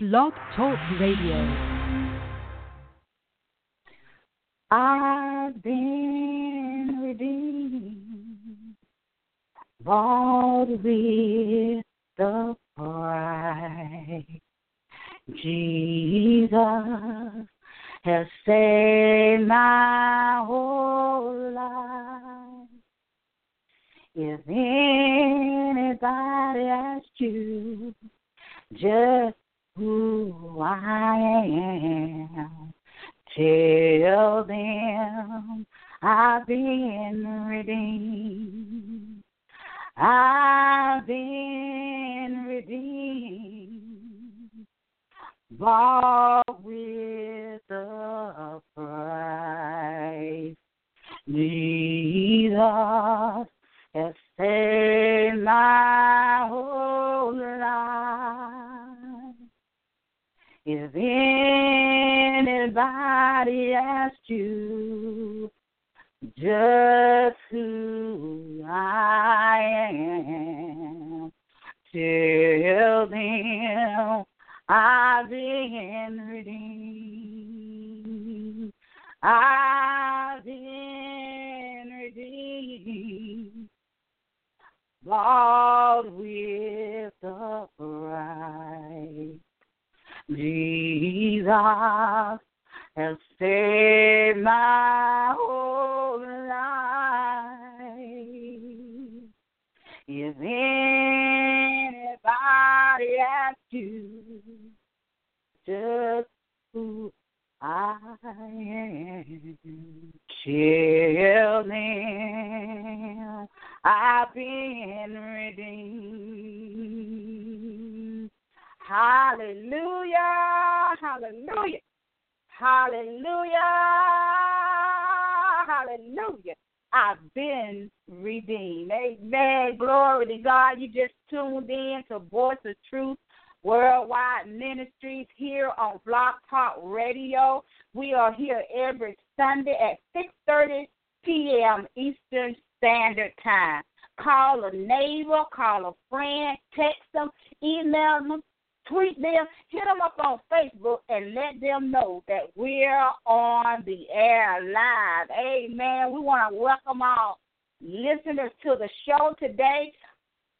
Blog Talk Radio. I've been redeemed, bought with the price. Jesus has saved my whole life. If anybody asks you just who I am, tell them I've been redeemed. I've been redeemed, bought with a price. Jesus has saved my whole life. If anybody asks you just who I am, tell them I've been redeemed. I've been redeemed, bought with a price. Jesus has saved my whole life. If anybody asks you just who I am, tell them I've been redeemed. Hallelujah, hallelujah, hallelujah, hallelujah. I've been redeemed. Amen. Glory to God. You just tuned in to Voice of Truth Worldwide Ministries here on Blog Talk Radio. We are here every Sunday at 6:30 p.m. Eastern Standard Time. Call a neighbor, call a friend, text them, email them, tweet them, hit them up on Facebook, and let them know that we're on the air live. Amen. We want to welcome all listeners to the show today,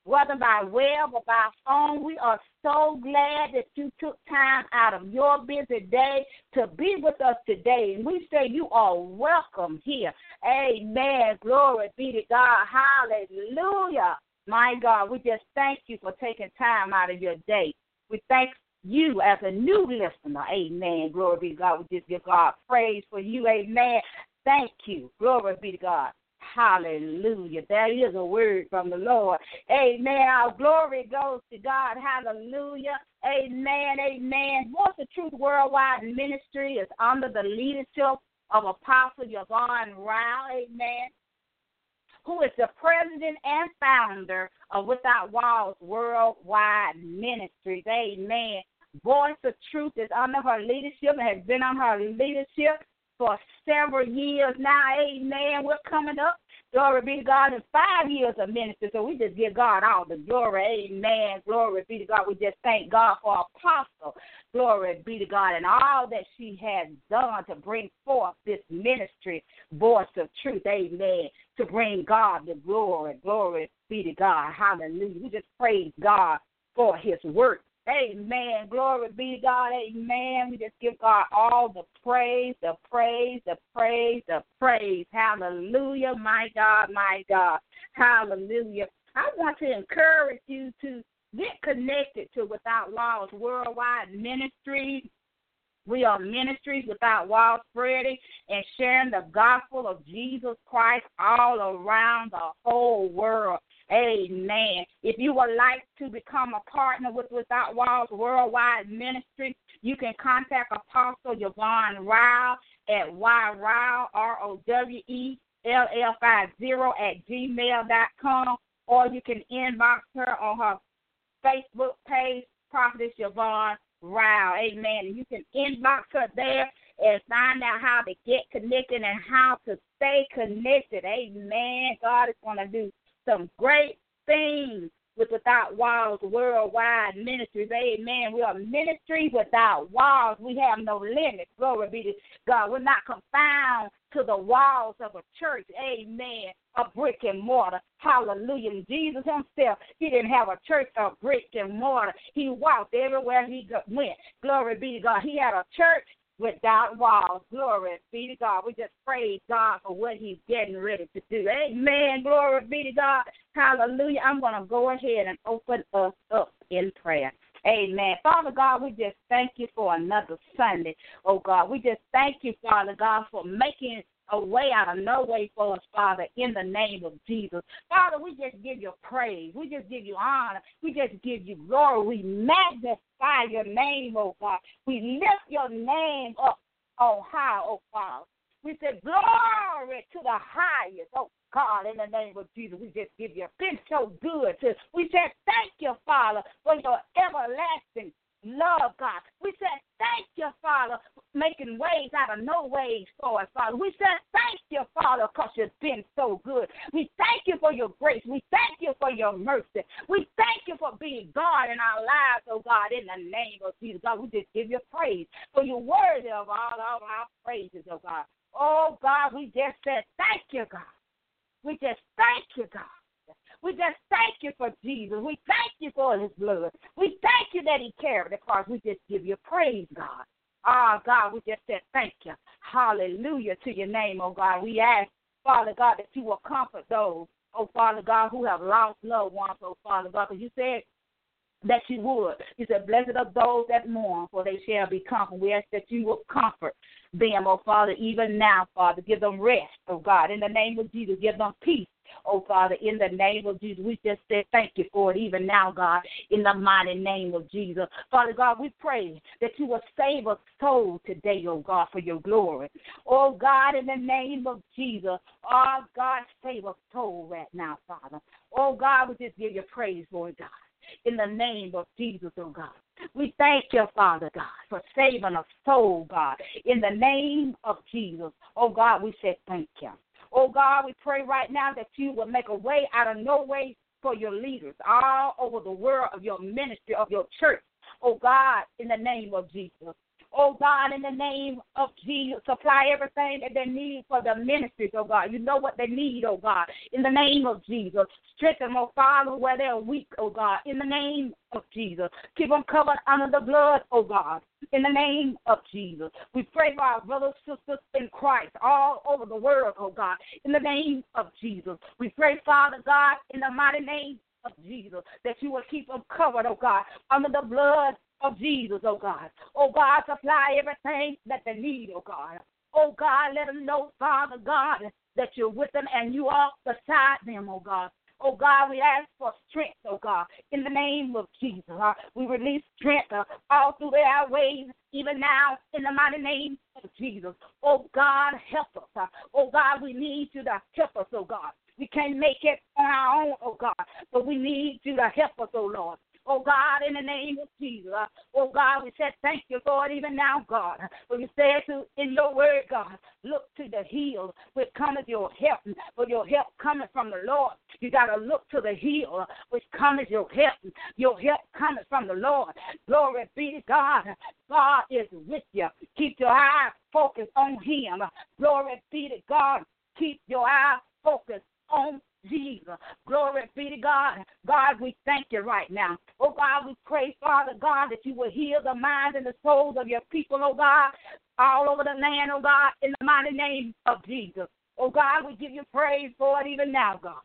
whether by web or by phone. We are so glad that you took time out of your busy day to be with us today. And we say you are welcome here. Amen. Glory be to God. Hallelujah. My God, we just thank you for taking time out of your day. We thank you as a new listener. Amen. Glory be to God. We just give God praise for you. Amen. Thank you. Glory be to God. Hallelujah. That is a word from the Lord. Amen. Our glory goes to God. Hallelujah. Amen. Amen. Voice of Truth Worldwide Ministry is under the leadership of Apostle Yvonne Rao. Amen who is the president and founder of Without Walls Worldwide Ministries. Amen. Voice of Truth is under her leadership and has been on her leadership for several years now. Amen. We're coming up. Glory be to God in five years of ministry. So we just give God all the glory. Amen. Glory be to God. We just thank God for Apostle. Glory be to God and all that she has done to bring forth this ministry, voice of truth. Amen. To bring God the glory. Glory be to God. Hallelujah. We just praise God for his work Amen. Glory be to God. Amen. We just give God all the praise, the praise, the praise, the praise. Hallelujah. My God, my God. Hallelujah. I want to encourage you to get connected to Without Walls Worldwide Ministries. We are ministries without walls spreading and sharing the gospel of Jesus Christ all around the whole world. Amen. If you would like to become a partner with Without Walls Worldwide Ministry, you can contact Apostle Yvonne Rao at yrao, R-O-W-E, L-L-50 at gmail.com, or you can inbox her on her Facebook page, Prophetess Yvonne Rao. Amen. And you can inbox her there and find out how to get connected and how to stay connected. Amen. God is going to do some great things with Without Walls Worldwide Ministries. Amen. We are ministry without walls. We have no limits. Glory be to God. We're not confined to the walls of a church. Amen. A brick and mortar. Hallelujah. And Jesus himself, he didn't have a church of brick and mortar. He walked everywhere he went. Glory be to God. He had a church without walls. Glory be to God. We just praise God for what He's getting ready to do. Amen. Glory be to God. Hallelujah. I'm going to go ahead and open us up in prayer. Amen. Father God, we just thank you for another Sunday. Oh God, we just thank you, Father God, for making a way out of no way for us, Father, in the name of Jesus. Father, we just give you praise. We just give you honor. We just give you glory. We magnify your name, oh God. We lift your name up on high, oh Father. We say glory to the highest, oh God, in the name of Jesus. We just give you been so good. We say thank you, Father, for your everlasting love, God. We said, thank you, Father, making ways out of no ways for us, Father. We said, thank you, Father, because you've been so good. We thank you for your grace. We thank you for your mercy. We thank you for being God in our lives, oh God, in the name of Jesus. God, we just give you praise for your worthy of all of our praises, oh God. Oh God, we just said, thank you, God. We just thank you, God. We just thank you for Jesus. We thank you for his blood. We thank you that he carried the cross. We just give you praise, God. Oh, God, we just said thank you. Hallelujah to your name, oh God. We ask, Father God, that you will comfort those, oh Father God, who have lost loved ones, oh Father God, because you said that you would. You said, Blessed are those that mourn, for they shall be comforted. We ask that you will comfort them, oh Father, even now, Father. Give them rest, oh God. In the name of Jesus, give them peace Oh, Father, in the name of Jesus, we just say thank you for it even now, God, in the mighty name of Jesus. Father God, we pray that you will save a soul today, oh God, for your glory. Oh God, in the name of Jesus, oh God, save a soul right now, Father. Oh God, we just give you praise, Lord God in the name of Jesus, oh God. We thank you, Father God, for saving a soul, God. In the name of Jesus, oh God, we say thank you. Oh God, we pray right now that you will make a way out of no way for your leaders all over the world of your ministry, of your church. Oh God, in the name of Jesus. Oh God, in the name of Jesus, supply everything that they need for the ministries, oh God. You know what they need, oh God. In the name of Jesus. Strengthen them, oh Father, where they're weak, oh God. In the name of Jesus. Keep them covered under the blood, oh God. In the name of Jesus. We pray for our brothers and sisters in Christ all over the world, oh God. In the name of Jesus. We pray, Father God, in the mighty name of Jesus, that you will keep them covered, oh God, under the blood of Jesus, oh God. Oh God, supply everything that they need, oh God. Oh God, let them know, Father God, that you're with them and you are beside them, oh God. Oh God, we ask for strength, oh God, in the name of Jesus. Uh, we release strength uh, all through our ways, even now, in the mighty name of Jesus. Oh God, help us. Uh, oh God, we need you to help us, oh God. We can't make it on our own, oh God, but we need you to help us, oh Lord. Oh God, in the name of Jesus. Oh God, we said thank you, Lord, even now, God. For you said to in your word, God, look to the hill which cometh your help. For your help cometh from the Lord. You gotta look to the hill which cometh your help. Your help cometh from the Lord. Glory be to God. God is with you. Keep your eye focused on him. Glory be to God. Keep your eye focused on Jesus. Glory be to God. God, we thank you right now. Oh God, we pray, Father God, that you will heal the minds and the souls of your people, oh God, all over the land, oh God, in the mighty name of Jesus. Oh God, we give you praise for it even now, God,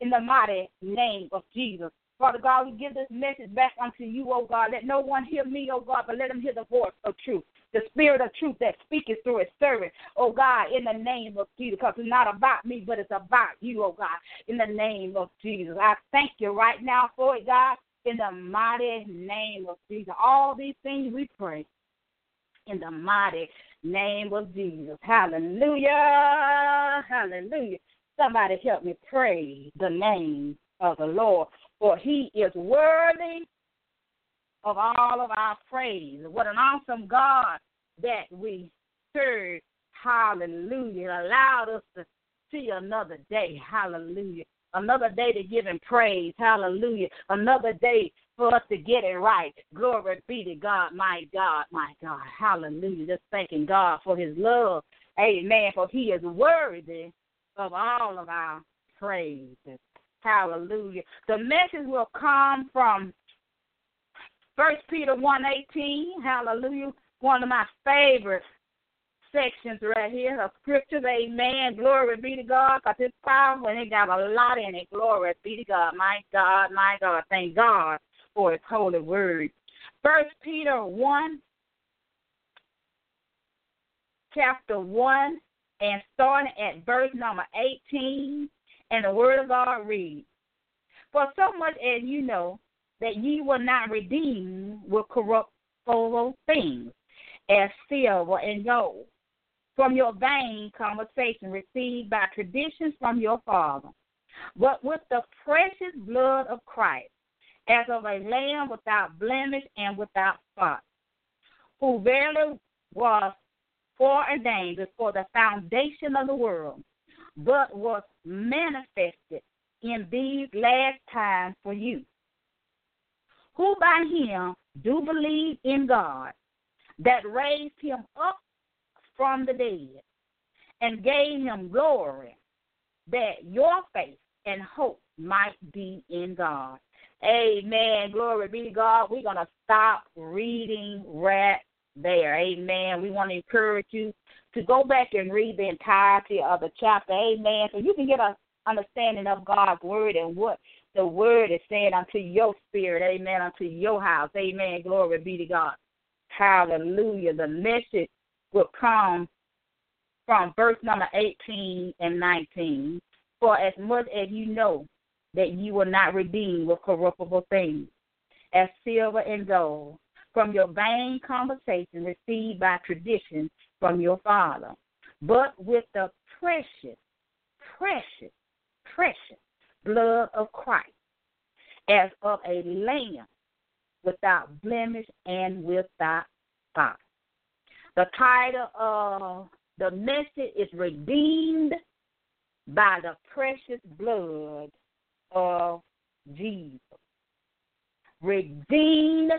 in the mighty name of Jesus. Father God, we give this message back unto you, oh God. Let no one hear me, oh God, but let them hear the voice of truth the spirit of truth that speaketh through his servant, oh God, in the name of Jesus, because it's not about me, but it's about you, oh God, in the name of Jesus. I thank you right now for it, God, in the mighty name of Jesus. All these things we pray in the mighty name of Jesus. Hallelujah. Hallelujah. Somebody help me praise the name of the Lord, for he is worthy of all of our praise. What an awesome God that we serve. Hallelujah. Allowed us to see another day. Hallelujah. Another day to give him praise. Hallelujah. Another day for us to get it right. Glory be to God, my God, my God. Hallelujah. Just thanking God for his love. Amen. For he is worthy of all of our praises. Hallelujah. The message will come from First Peter one eighteen. Hallelujah. One of my favorite sections right here of scriptures. Amen. Glory be to God. Because it's powerful and it got a lot in it. Glory be to God. My God, my God. Thank God for his holy word. First Peter 1, chapter 1, and starting at verse number 18, and the word of God reads, For so much as you know that ye were not redeemed with corruptible things, as silver and gold, from your vain conversation received by traditions from your father, but with the precious blood of Christ, as of a lamb without blemish and without spot, who verily was foreordained before the foundation of the world, but was manifested in these last times for you, who by him do believe in God, that raised him up from the dead, and gave him glory, that your faith and hope might be in God. Amen. Glory be to God. We're going to stop reading right there. Amen. We want to encourage you to go back and read the entirety of the chapter. Amen. So you can get an understanding of God's word and what the word is saying unto your spirit. Amen. Unto your house. Amen. Glory be to God. Hallelujah. The message will come from verse number 18 and 19. For as much as you know that you were not redeemed with corruptible things, as silver and gold, from your vain conversation received by tradition from your father, but with the precious, precious, precious blood of Christ, as of a lamb without blemish and without spot. The title of the message is Redeemed by the Precious Blood of Jesus. Redeemed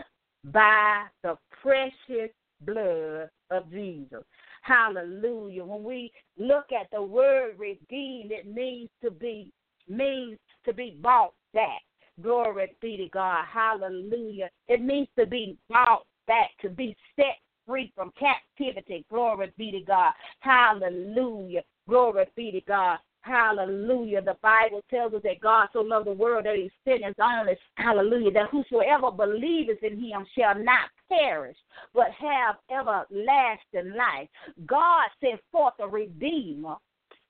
by the precious blood of Jesus. Hallelujah. When we look at the word redeemed, it means to be means to be bought back. Glory be to God. Hallelujah. It means to be bought back, to be set free from captivity. Glory be to God. Hallelujah. Glory be to God. Hallelujah. The Bible tells us that God so loved the world that he sent his only, hallelujah, that whosoever believeth in him shall not perish, but have everlasting life. God sent forth a redeemer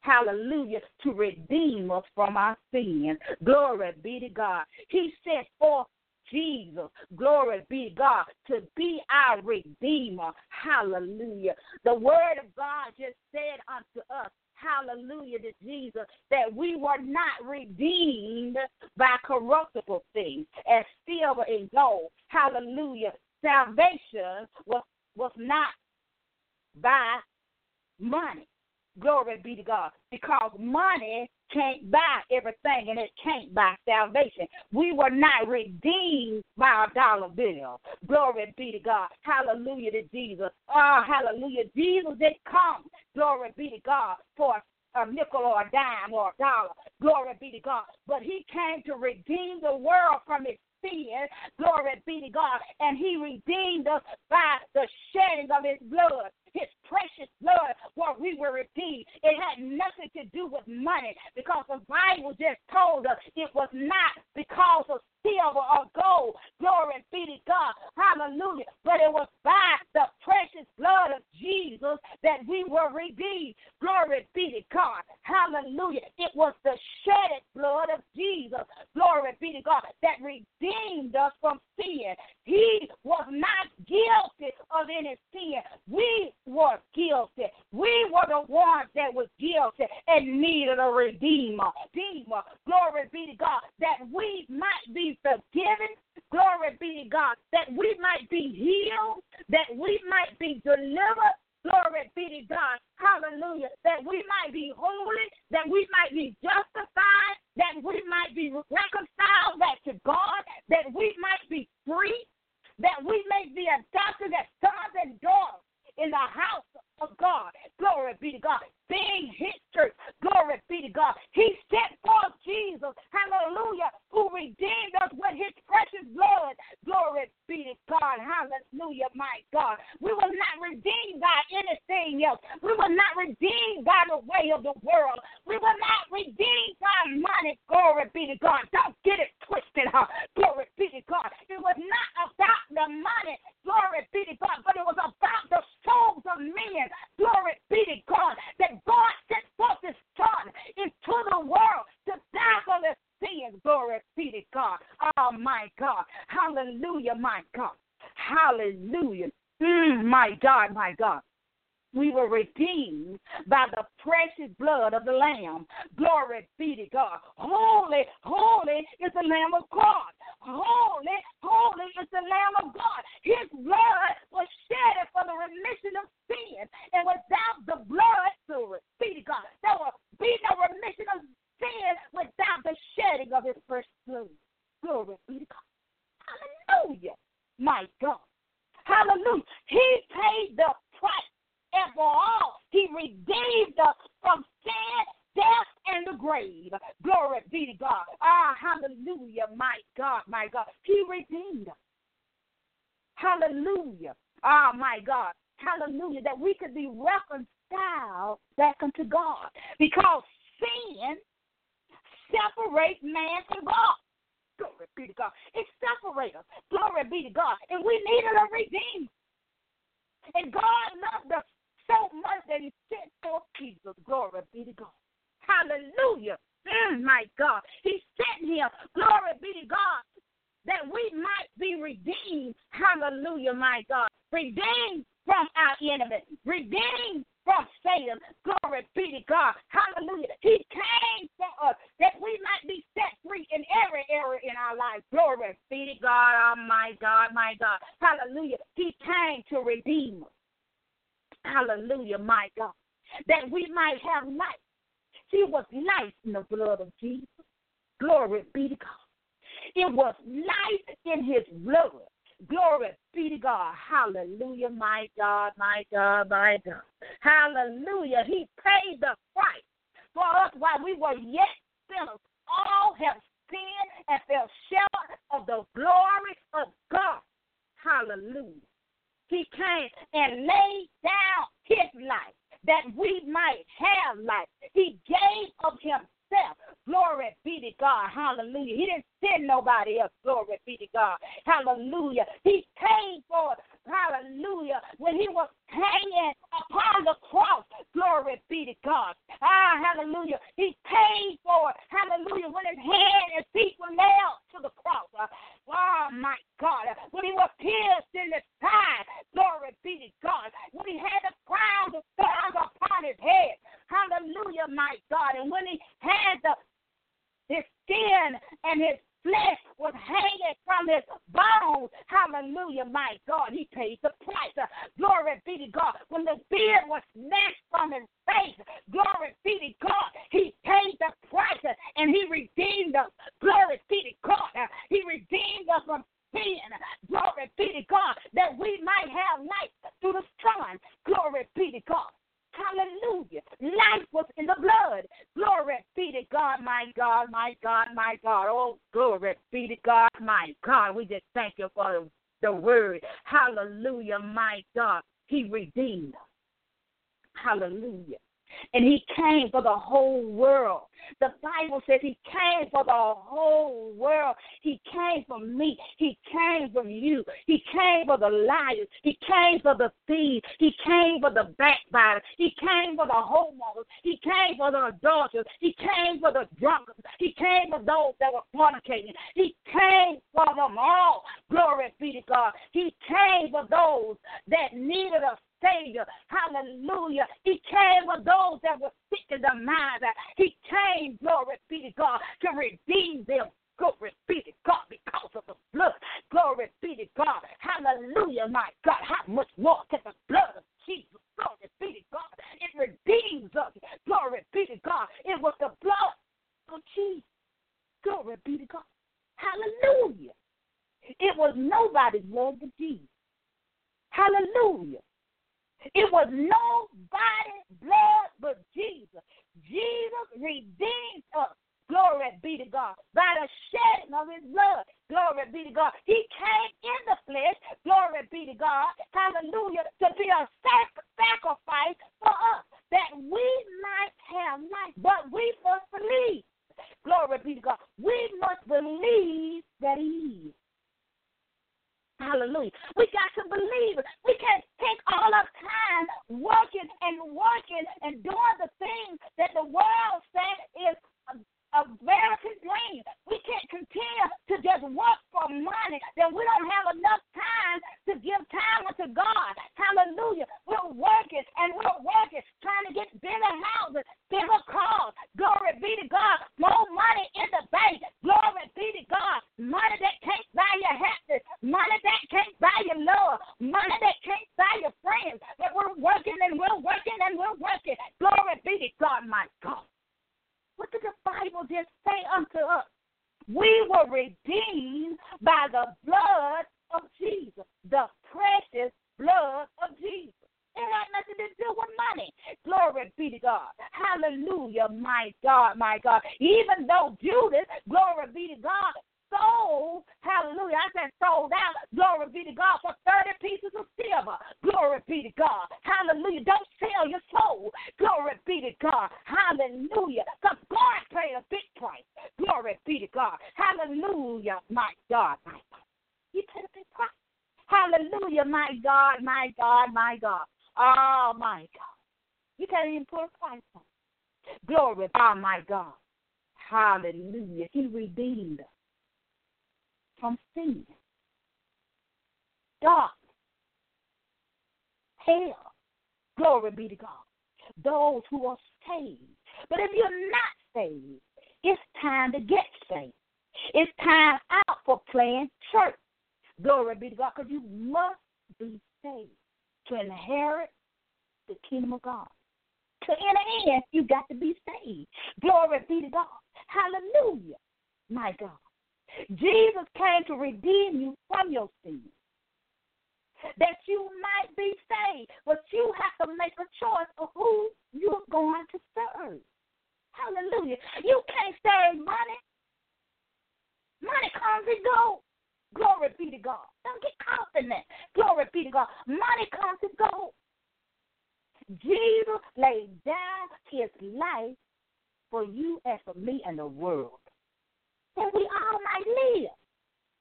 hallelujah, to redeem us from our sins. Glory be to God. He sent forth Jesus, glory be to God, to be our Redeemer. Hallelujah. The Word of God just said unto us, hallelujah to Jesus, that we were not redeemed by corruptible things as silver and gold. Hallelujah. Salvation was, was not by money. Glory be to God. Because money can't buy everything and it can't buy salvation. We were not redeemed by a dollar bill. Glory be to God. Hallelujah to Jesus. Oh, hallelujah. Jesus did come. Glory be to God for a nickel or a dime or a dollar. Glory be to God. But he came to redeem the world from its sin. Glory be to God. And he redeemed us by the shedding of his blood his precious blood where we were redeemed. It had nothing to do with money because the Bible just told us it was not because of silver or gold. Glory be to God. Hallelujah. But it was by the precious blood of Jesus that we were redeemed. Glory be to God. Hallelujah. It was the shedded blood of Jesus. Glory be to God that redeemed us from sin. He was not guilty of any sin. We were guilty. We were the ones that was guilty and needed a redeemer. Redeemer. Glory be to God. That we might be forgiven. Glory be to God. That we might be healed. That we might be delivered. Glory be to God. Hallelujah. That we might be holy. That we might be justified. that we might be reconciled back to God, that we might be free, that we may be adopted as sons and daughters in the house of God. Glory be to God. Being his church. Glory be to God. He sent forth Jesus. Hallelujah. Who redeemed us with his precious blood. Glory be to God. Hallelujah, my God. We were not redeemed by anything else. We were not redeemed by the way of the world. We were not redeemed by money. Glory be to God. Don't get it twisted, huh? Glory be to God. It was not about the money. Glory be to God. But it was about the souls of men. Glory be to God. That God sent forth his son into the world to the sins. Glory be to God. Oh my God. Hallelujah, my God. Hallelujah. Mm, my God, my God we were redeemed by the precious blood of the Lamb. Glory be to God. Holy, holy is the Lamb of God. Holy, holy is the Lamb of God. His blood was shed for the remission of sin. And without the blood, glory be to God, there will be no remission of without the shedding of his first blood. Glory be to God. Hallelujah. My God. Hallelujah. He paid the price and for all he redeemed us from sin, death, and the grave. Glory be to God. Ah, hallelujah, my God, my God. He redeemed us. Hallelujah. Ah, my God. Hallelujah. That we could be reconciled back unto God. Because sin separates man from God. Glory be to God. It separates us. Glory be to God. And we needed a redeemer. And God loved us so much that he sent forth Jesus. Glory be to God. Hallelujah. Mm, my God. He sent him. Glory be to God. That we might be redeemed. Hallelujah, my God. Redeemed from our enemy. Redeemed from Satan. Glory be to God. Hallelujah. He came us that we might be set free in every area in our life. Glory be to God. Oh, my God, my God. Hallelujah. He came to redeem us. Hallelujah, my God. That we might have life. See, was life in the blood of Jesus. Glory be to God. It was life in his blood. Glory be to God. Hallelujah, my God, my God, my God. Hallelujah. He paid the price for us while we were yet sinners. All have sinned and fell short of the glory of God. Hallelujah. He came and laid down his life that we might have life. He gave of himself. Glory be to God. Hallelujah. He didn't send nobody else. Glory be to God. Hallelujah. He paid for it. Hallelujah. When he was hanging upon the cross. Glory be to God. Ah, hallelujah. He paid for it. Hallelujah. When his hand and feet were nailed to the cross. Oh, my God. When he was pierced in the side. Glory be to God. When he had the crown of thorns upon his head. Hallelujah, my God. And when he had the his skin and his flesh was hanging from his bones. Hallelujah, my God. He paid the price. Glory be to God. When the beard was snatched from his face, glory be to God. He paid the price and he redeemed us. Glory be to God. He redeemed us from sin. Glory be to God. That we might have life through the Son. Glory be to God. Hallelujah. Life was in the blood. Glory be to God, my God, my God, my God. Oh, glory be to God, my God. We just thank you for the word. Hallelujah, my God. He redeemed. Hallelujah. And he came for the whole world. The Bible says he came for the whole world. He came for me. He came for you. He came for the liars. He came for the thieves. He came for the backbiters. He came for the homeowners. He came for the adulterers. He came for the drunkards. He came for those that were fornicating. He came for them all. Glory be to God. He came for those that needed a Savior. Hallelujah. He came with those that were sick in the mind. He came, glory be to God, to redeem them. Glory be to God because of the blood. Glory be to God. Hallelujah, my God. How much more can the blood of Jesus? Glory be to God. It redeems us. Glory be to God. It was the blood of Jesus. Glory be to God. Hallelujah. It was nobody's blood but Jesus. Hallelujah. It was nobody's blood but Jesus. Jesus redeemed us. Glory be to God. By the shedding of his blood. Glory be to God. He came in the flesh. Glory be to God. Hallelujah. To be a sac- sacrifice for us that we might have life. But we must believe. Glory be to God. We must believe that he is. Hallelujah. We got to believe it. We can't take all our time working and working and doing the things that the world says is American dream. We can't continue to just work for money, then we don't have enough time to give time unto God. Hallelujah. We're working and we're working, trying to get bigger houses, bigger cars. Glory be to God. More money in the bank. Glory be to God. Money that can't buy your happiness. Money that can't buy your love. Money that can't buy your friends. But we're working and we're working and we're working. Glory be to God, my God. What did the Bible just say unto us? We were redeemed by the blood of Jesus, the precious blood of Jesus. It had nothing to do with money. Glory be to God. Hallelujah, my God, my God. Even though Judas, glory be to God, sold, hallelujah, I said sold out, glory be to God, for 30 pieces of silver. Glory be to God. Hallelujah. Don't sell your soul. Glory be to God. Hallelujah. Because God paid a big price. Glory be to God. Hallelujah, my God, my God. He paid a big price. Hallelujah, my God, my God, my God. Oh, my God. You can't even put a price on Glory, oh, my God. Hallelujah. He redeemed us from sin, darkness, hell. Glory be to God. Those who are saved. But if you're not saved, it's time to get saved. It's time out for playing church. Glory be to God, because you must be saved to inherit the kingdom of God. To enter in, you got to be saved. Glory be to God. Hallelujah. My God. Jesus came to redeem you from your sins. That you might be saved. But you have to make a choice of who you're going to serve. Hallelujah. You can't save money. Money comes and goes. Glory be to God. Don't get caught in that. Glory be to God. Money comes and goes. Jesus laid down his life for you and for me and the world And we all might live.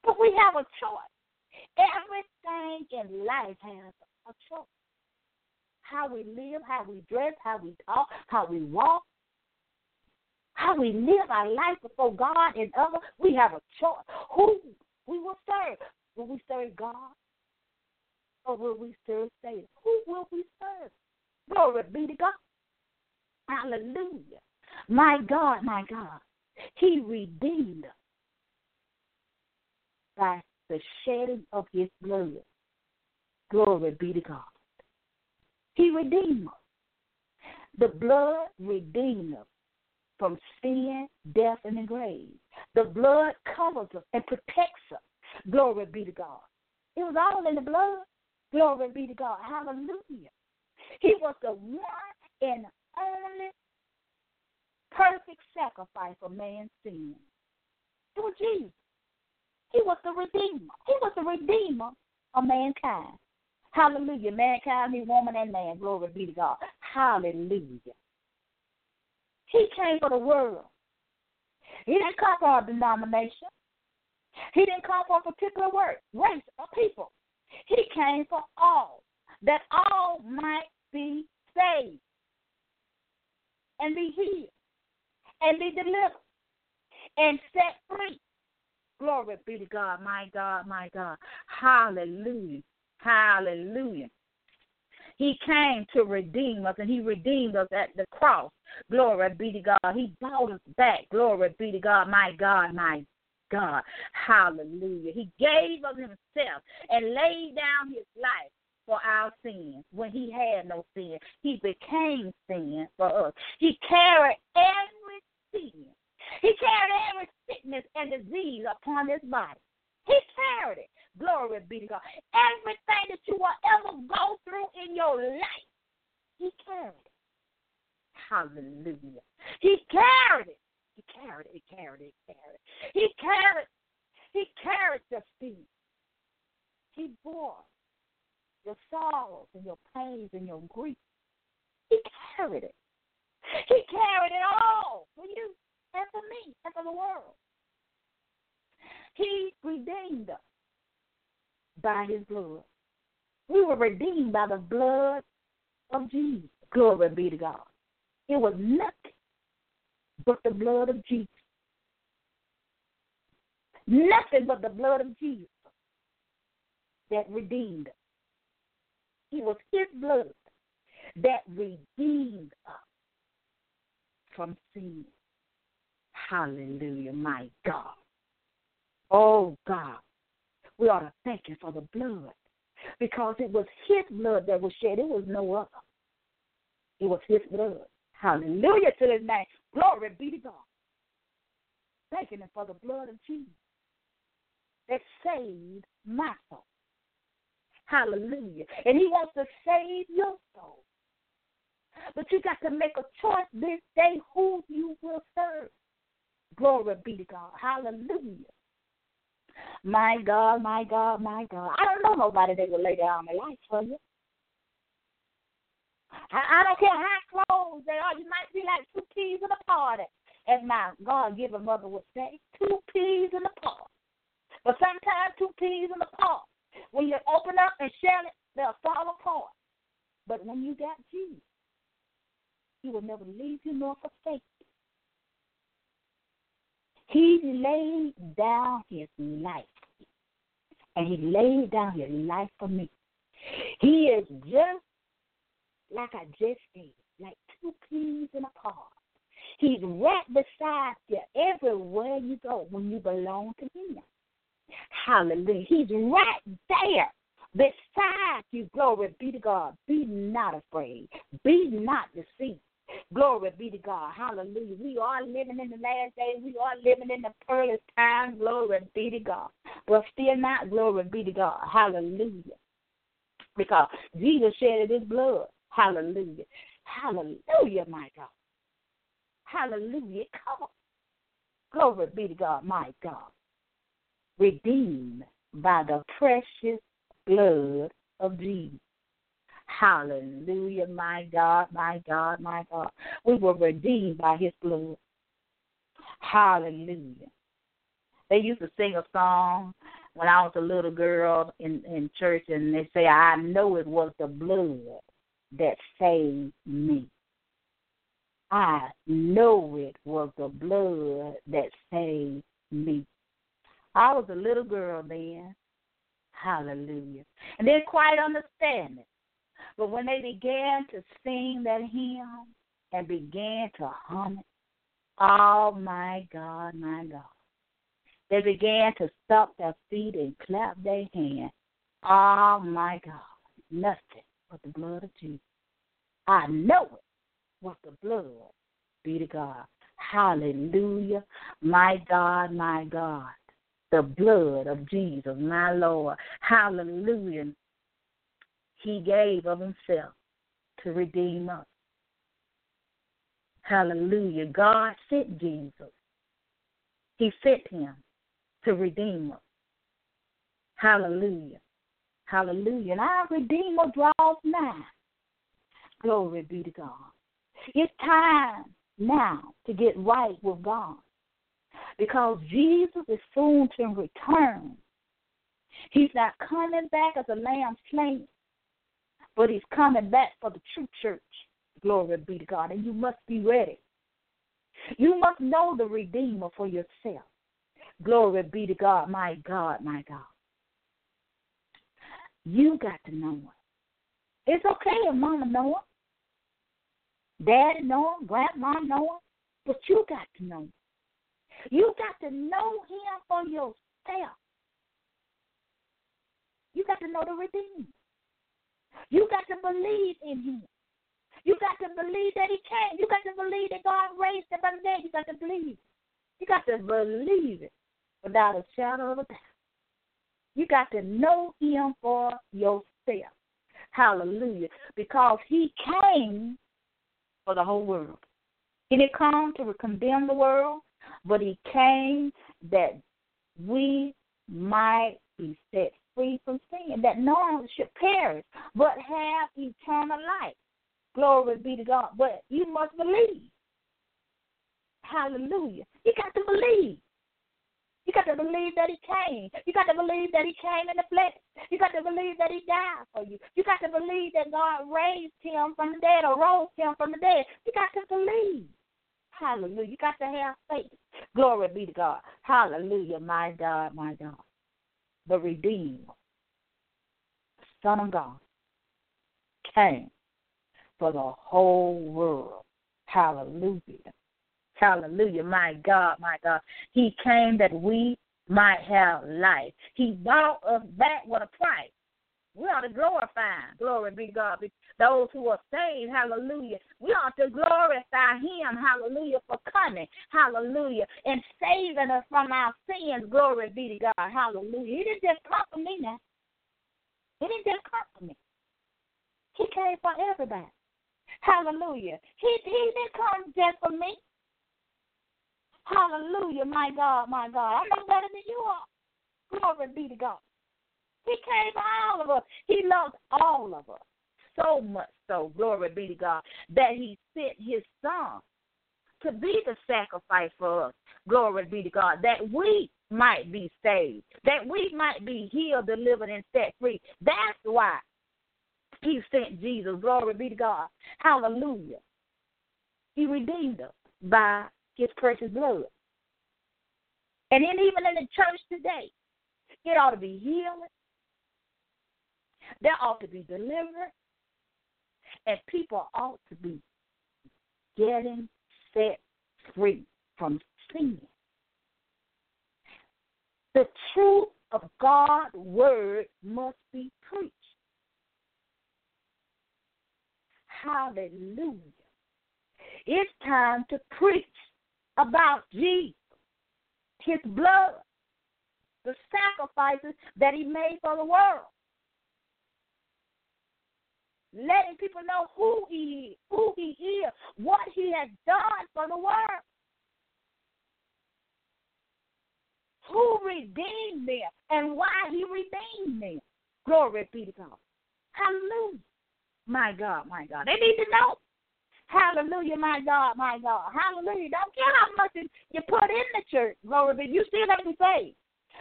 But we have a choice. Everything in life has a choice. How we live, how we dress, how we talk, how we walk, how we live our life before God and others, we have a choice. Who we will serve. Will we serve God? Or will we serve Satan? Who will we serve? Glory be to God. Hallelujah. My God, my God. He redeemed us by the shedding of his blood. Glory be to God. He redeemed us. The blood redeemed us from sin, death, and the grave. The blood covers us and protects us. Glory be to God. It was all in the blood. Glory be to God. Hallelujah. He was the one and only perfect sacrifice for man's sin. It was Jesus. He was the Redeemer. He was the Redeemer of mankind. Hallelujah. Mankind, me, woman, and man. Glory be to God. Hallelujah. He came for the world. He didn't come for a denomination. He didn't come for a particular word, race, or people. He came for all, that all might be saved and be healed and be delivered and set free. Glory be to God, my God, my God. Hallelujah. Hallelujah. He came to redeem us, and He redeemed us at the cross. Glory be to God. He brought us back. Glory be to God, my God, my God. Hallelujah. He gave of Himself and laid down His life for our sins when He had no sin. He became sin for us. He carried every sin. He carried every sickness and disease upon his body. He carried it Glory be to God. Everything that you will ever go through in your life, He carried it. Hallelujah. He carried it. He carried it. He carried it. He carried it. He carried. He carried your feet. He bore your sorrows and your pains and your grief. He carried it. He carried it all for you and for me and for the world. He redeemed us by his blood. We were redeemed by the blood of Jesus. Glory be to God. It was nothing but the blood of Jesus. Nothing but the blood of Jesus that redeemed us. It was his blood that redeemed us from sin. Hallelujah, my God. Oh, God. We ought to thank Him for the blood because it was His blood that was shed. It was no other. It was His blood. Hallelujah to His name. Glory be to God. Thanking Him for the blood of Jesus that saved my soul. Hallelujah. And He wants to save your soul. But you got to make a choice this day who you will serve. Glory be to God. Hallelujah. My God, my God, my God. I don't know nobody that will lay down their life for you. I, I don't care how close they are. You might be like two peas in a pod, as my God given mother would say. Two peas in a pod. But sometimes two peas in a pot. When you open up and share it, they'll fall apart. But when you got Jesus, He will never leave you nor forsake you. He laid down his life. And he laid down his life for me. He is just like I just said, like two peas in a pod. He's right beside you everywhere you go when you belong to him. Hallelujah. He's right there beside you. Glory be to God. Be not afraid. Be not deceived. Glory be to God. Hallelujah. We are living in the last days. We are living in the pearliest time. Glory be to God. But still not glory be to God. Hallelujah. Because Jesus shed his blood. Hallelujah. Hallelujah, my God. Hallelujah. Come on. Glory be to God, my God. Redeemed by the precious blood of Jesus. Hallelujah, my God, my God, my God. We were redeemed by his blood. Hallelujah. They used to sing a song when I was a little girl in, in church, and they say, I know it was the blood that saved me. I know it was the blood that saved me. I was a little girl then. Hallelujah. And didn't quite understand it. But when they began to sing that hymn and began to hum it, oh my God, my God. They began to stomp their feet and clap their hands. Oh my God. Nothing but the blood of Jesus. I know it was the blood. Be to God. Hallelujah. My God, my God. The blood of Jesus, my Lord. Hallelujah he gave of himself to redeem us. Hallelujah. God sent Jesus. He sent him to redeem us. Hallelujah. Hallelujah. And our Redeemer draws nigh. Glory be to God. It's time now to get right with God because Jesus is soon to return. He's not coming back as a lamb slain but he's coming back for the true church. Glory be to God. And you must be ready. You must know the Redeemer for yourself. Glory be to God, my God, my God. You got to know him. It's okay if mama know him, daddy know him, grandma know him, but you got to know him. You got to know him for yourself. You got to know the Redeemer. You got to believe in him. You got to believe that he came. You got to believe that God raised him from the dead. You got to believe. You got to believe it without a shadow of a doubt. You got to know him for yourself. Hallelujah. Because he came for the whole world. He didn't come to condemn the world, but he came that we might be set free from sin, that no one should perish, but have eternal life. Glory be to God. But you must believe. Hallelujah. You got to believe. You got to believe that he came. You got to believe that he came in the flesh. You got to believe that he died for you. You got to believe that God raised him from the dead or rose him from the dead. You got to believe. Hallelujah. You got to have faith. Glory be to God. Hallelujah. My God, my God. The Redeemer, Son of God, came for the whole world. Hallelujah. Hallelujah. My God, my God. He came that we might have life. He bought us back with a price. We ought to glorify. Glory be God. Those who are saved, hallelujah. We ought to glorify Him, hallelujah, for coming, hallelujah, and saving us from our sins. Glory be to God, hallelujah. He didn't just come for me now. He didn't just come for me. He came for everybody. Hallelujah. He, he didn't come just for me. Hallelujah, my God, my God. I'm no better than you are. Glory be to God. He came for all of us. He loves all of us. So much so, glory be to God, that he sent his son to be the sacrifice for us. Glory be to God, that we might be saved, that we might be healed, delivered, and set free. That's why he sent Jesus. Glory be to God. Hallelujah. He redeemed us by his precious blood. And then even in the church today, it ought to be healing. There ought to be deliverance. And people ought to be getting set free from sin. The truth of God's word must be preached. Hallelujah. It's time to preach about Jesus, his blood, the sacrifices that he made for the world. Letting people know who he who he is, what he has done for the world. Who redeemed them and why he redeemed them. Glory be to God. Hallelujah. My God, my God. They need to know. Hallelujah, my God, my God. Hallelujah. Don't care how much you put in the church, glory be. You still got to be saved.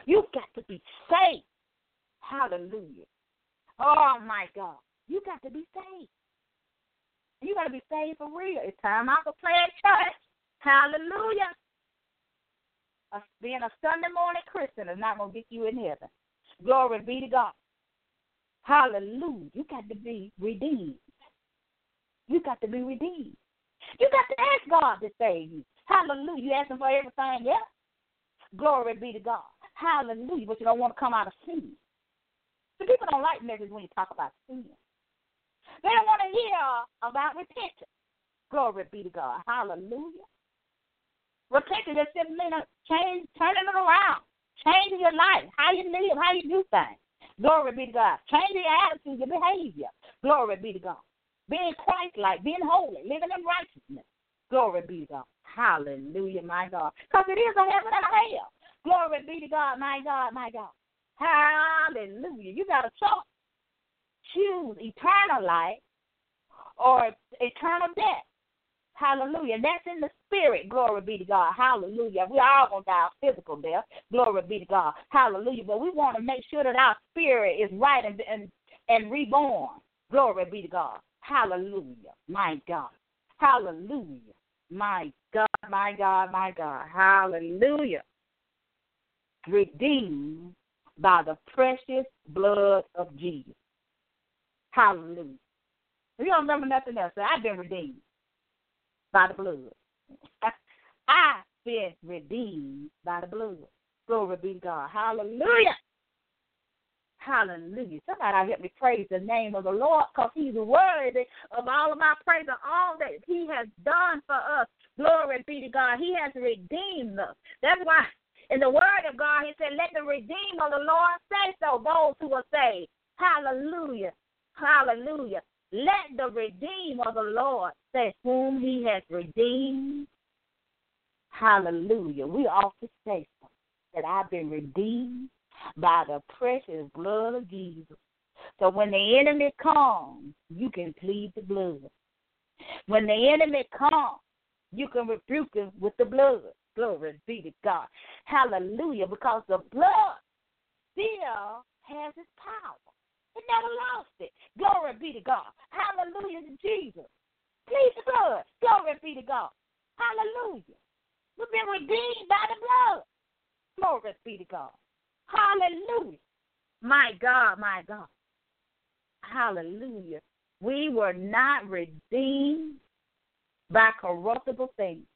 You got to be saved. Hallelujah. Oh my God. You got to be saved. You got to be saved for real. It's time out to play at church. Hallelujah. Uh, being a Sunday morning Christian is not going to get you in heaven. Glory be to God. Hallelujah. You got to be redeemed. You got to be redeemed. You got to ask God to save you. Hallelujah. You asking for everything else. Glory be to God. Hallelujah. But you don't want to come out of sin. The people don't like messages when you talk about sin. They don't want to hear about repentance. Glory be to God. Hallelujah. Repentance is simply change, turning it around, changing your life, how you live, how you do things. Glory be to God. Change your attitude, your behavior. Glory be to God being Christ like, being holy, living in righteousness. Glory be to God. Hallelujah, my God. Because it is a heaven and a hell. Glory be to God, my God, my God. Hallelujah. You got a choice. Choose eternal life or eternal death. Hallelujah. And that's in the spirit. Glory be to God. Hallelujah. We all gonna die physical death. Glory be to God. Hallelujah. But we want to make sure that our spirit is right and and, and reborn. Glory be to God. Hallelujah. My God. Hallelujah. My God, my God, my God. Hallelujah. Redeemed by the precious blood of Jesus. Hallelujah. If you don't remember nothing else, I've been redeemed by the blood. I've been redeemed by the blood. Glory be to God. Hallelujah. Hallelujah. Somebody help me praise the name of the Lord because he's worthy of all of my praise and all that he has done for us. Glory be to God. He has redeemed us. That's why In the word of God, he said, Let the redeemed of the Lord say so, those who are saved. Hallelujah. Hallelujah. Let the redeemer of the Lord say, Whom he has redeemed. Hallelujah. We often say that I've been redeemed by the precious blood of Jesus. So when the enemy comes, you can plead the blood. When the enemy comes, you can rebuke him with the blood. Glory be to God. Hallelujah. Because the blood still has its power. It never lost it. Glory be to God. Hallelujah to Jesus. Please the blood. Glory be to God. Hallelujah. We've been redeemed by the blood. Glory be to God. Hallelujah. My God, my God. Hallelujah. We were not redeemed by corruptible things,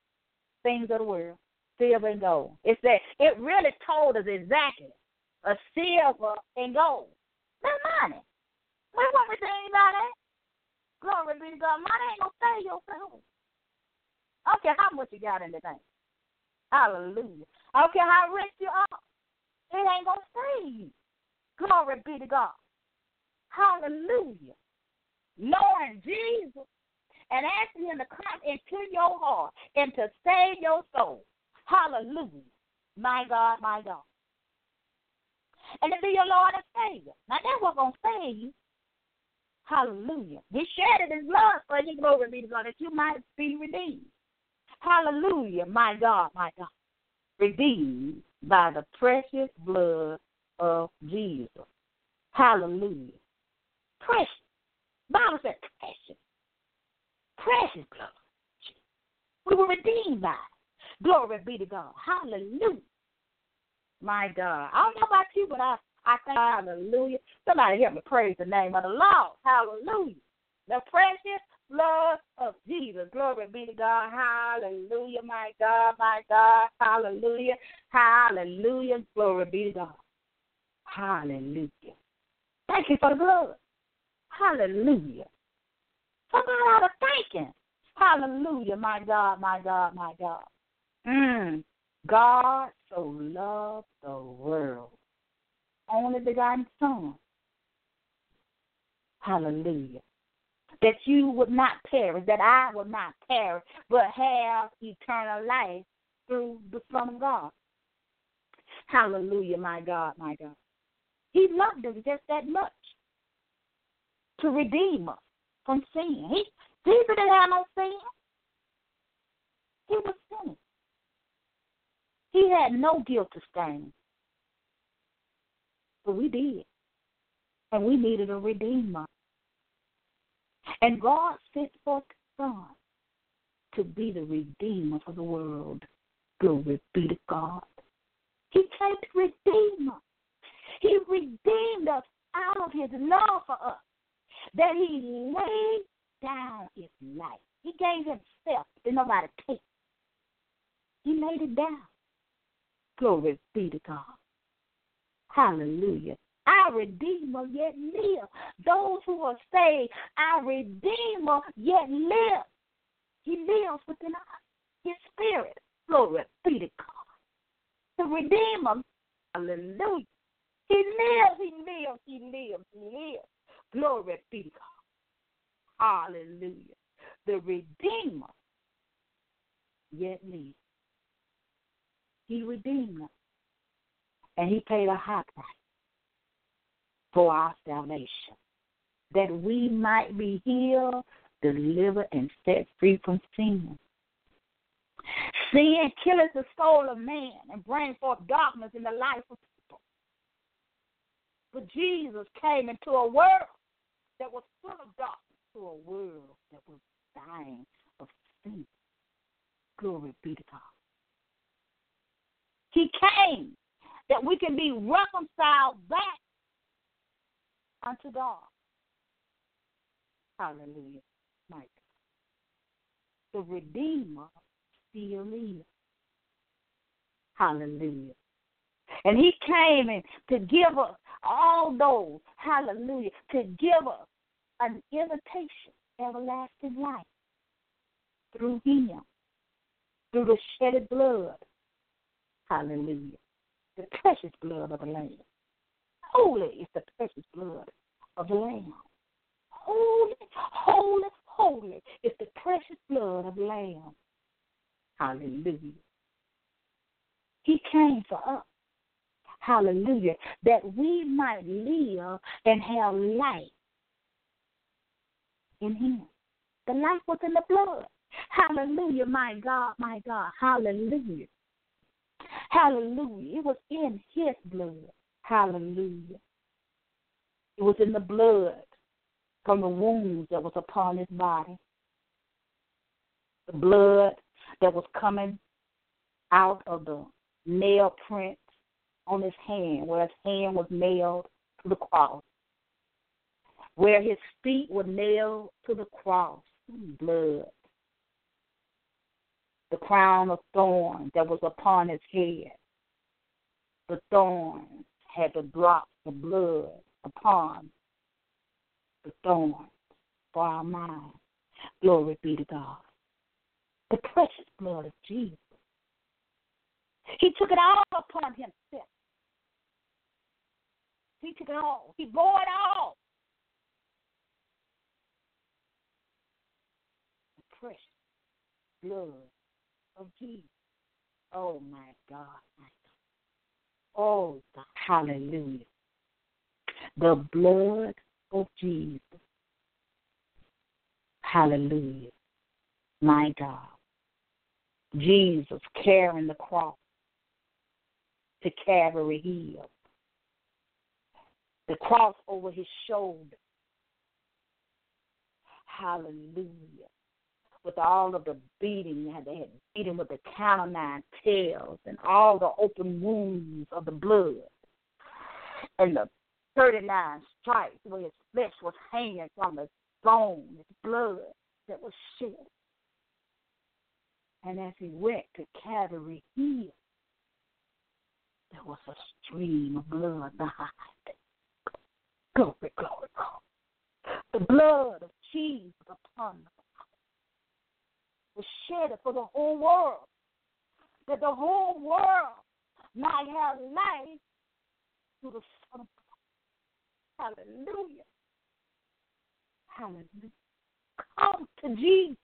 things of the world, silver and gold. It said it really told us exactly a silver and gold. That's money. We weren't redeemed by that. Glory be to God. Money ain't gonna save your soul. I how much you got in the bank. Hallelujah. Care how rich you are. It ain't gonna save you. Glory be to God. Hallelujah. Knowing Jesus and asking him to come into your heart and to save your soul. Hallelujah. My God, my God. And to be your Lord and Savior. Now that's what's to save you. Hallelujah. He shed his blood for you, glory be to God, that you might be redeemed. Hallelujah, my God, my God. Redeemed by the precious blood of Jesus. Hallelujah. Precious. Bible said precious. Precious blood. We were redeemed by it. Glory be to God. Hallelujah. My God. I don't know about you, but I, I thank hallelujah. Somebody help me praise the name of the Lord. Hallelujah. The precious blood of Jesus. Glory be to God. Hallelujah, my God, my God. Hallelujah. Hallelujah. Glory be to God. Hallelujah. Thank you for the blood. Hallelujah. Somebody ought of thank him. Hallelujah, my God, my God, my God. Mm. God so loved the world. Only begotten Son. Hallelujah. That you would not perish, that I would not perish, but have eternal life through the Son of God. Hallelujah, my God, my God. He loved us just that much to redeem us from sin. He Jesus didn't have no sin. He was sinning. He had no guilt to stain. But we did. And we needed a redeemer. And God sent forth Son to be the redeemer for the world. Glory be to God. He came to redeem us. He redeemed us out of his love for us. That he laid down his life. He gave himself to nobody take. He laid it down. Glory be to God. Hallelujah. Our Redeemer yet live. Those who are saved, our Redeemer yet live. He lives within us. His spirit. Glory be to God. The Redeemer. Hallelujah. He lives, he lives, he lives, he lives. Glory be to God. Hallelujah. The Redeemer yet lives. He redeemed us. And he paid a high price for our salvation. That we might be healed, delivered, and set free from sin. Sin killeth the soul of man and brings forth darkness in the life of people. But Jesus came into a world that was full of darkness, to a world that was dying of sin. Glory be to God. He came that we can be reconciled back unto God. Hallelujah. God. The Redeemer still lives. Hallelujah. And he came in to give us all those, hallelujah, to give us an invitation, everlasting life through him, through the shedded blood Hallelujah. The precious blood of the Lamb. Holy is the precious blood of the Lamb. Holy, holy, holy is the precious blood of the Lamb. Hallelujah. He came for us. Hallelujah. That we might live and have life in Him. The life was in the blood. Hallelujah, my God, my God. Hallelujah. Hallelujah. It was in His blood. Hallelujah. It was in the blood from the wounds that was upon His body. The blood that was coming out of the nail prints on his hand, where his hand was nailed to the cross, where his feet were nailed to the cross, blood. The crown of thorns that was upon his head, the thorns had to drop the blood upon the thorns for our minds. Glory be to God. The precious blood of Jesus. He took it all upon himself. He took it all. He bore it all. The precious blood of Jesus. Oh my God. Oh. Hallelujah. The blood of Jesus. Hallelujah. My God. Jesus carrying the cross to Calvary Hill the cross over his shoulder. Hallelujah. With all of the beating, they had beaten with the cat o' nine tails and all the open wounds of the blood and the 39 stripes where his flesh was hanging from the bone, his blood that was shed. And as he went to Calvary Hill, there was a stream of blood behind. Glory, glory, glory. The blood of Jesus upon the was shed for the whole world, that the whole world might have life through the Son of God. Hallelujah. Hallelujah. Come to Jesus